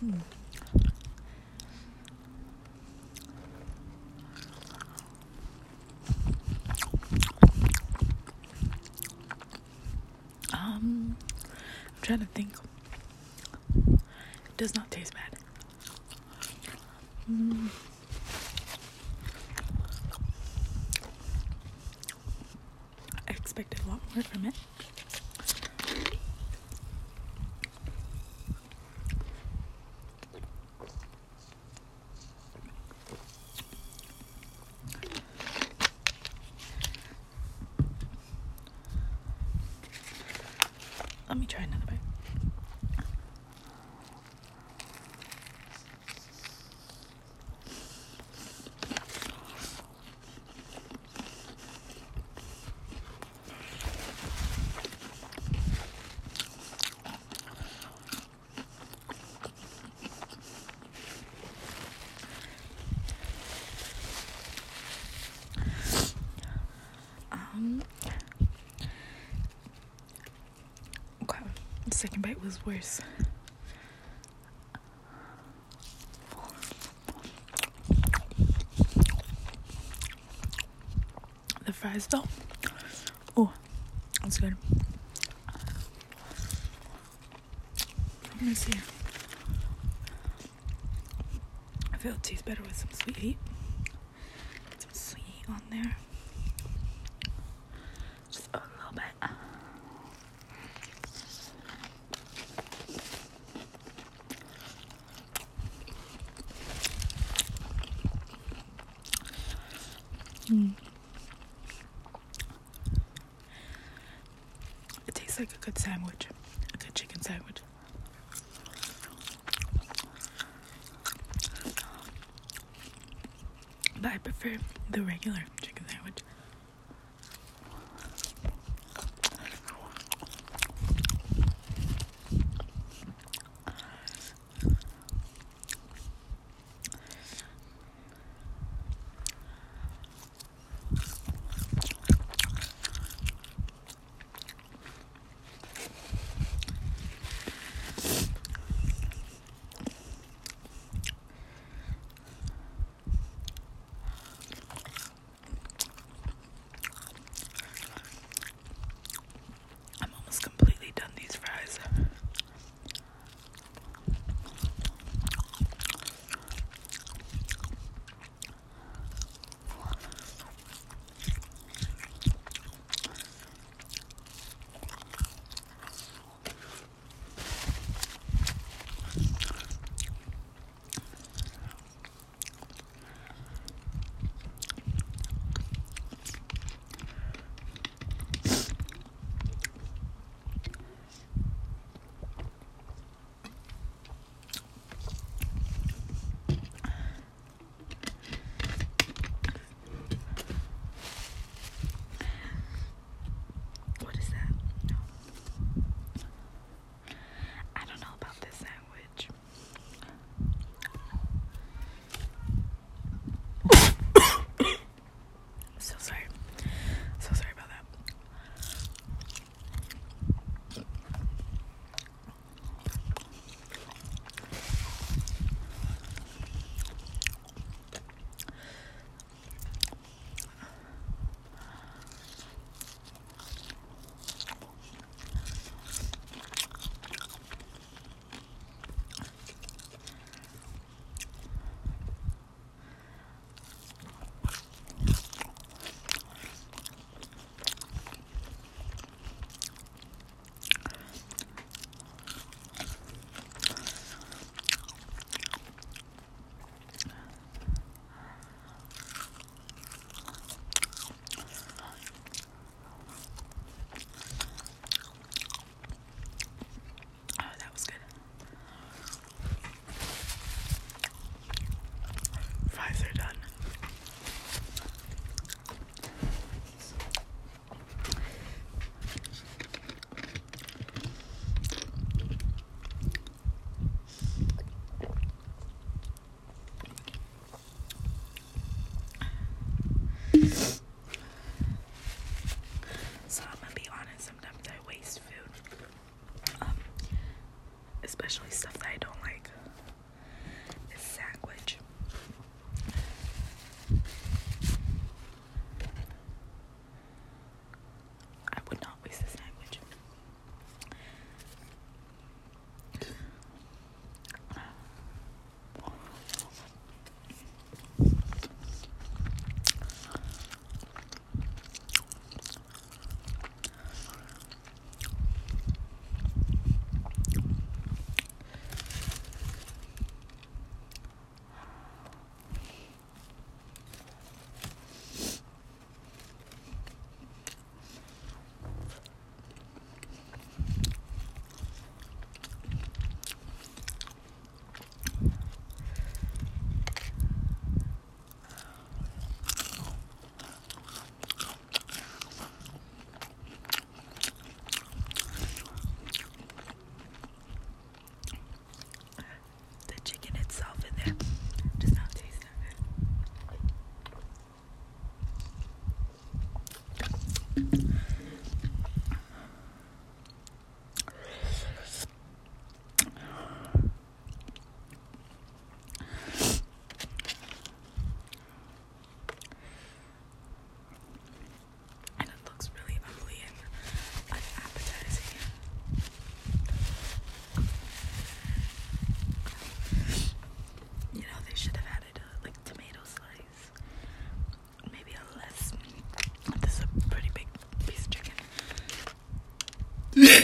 Hmm. Um, I'm trying to think. It does not taste bad. Mm. I expected a lot more from it. Let me try another bite. Um, okay, the second bite was worse. The fries, though, oh, that's good. Let me see. I feel it tastes better with some sweet heat. Some sweet heat on there. Just a little bit. Mm. It tastes like a good sandwich, a good chicken sandwich. But I prefer the regular especially stuff that I don't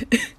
Sorry.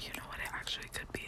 You know what? It actually could be.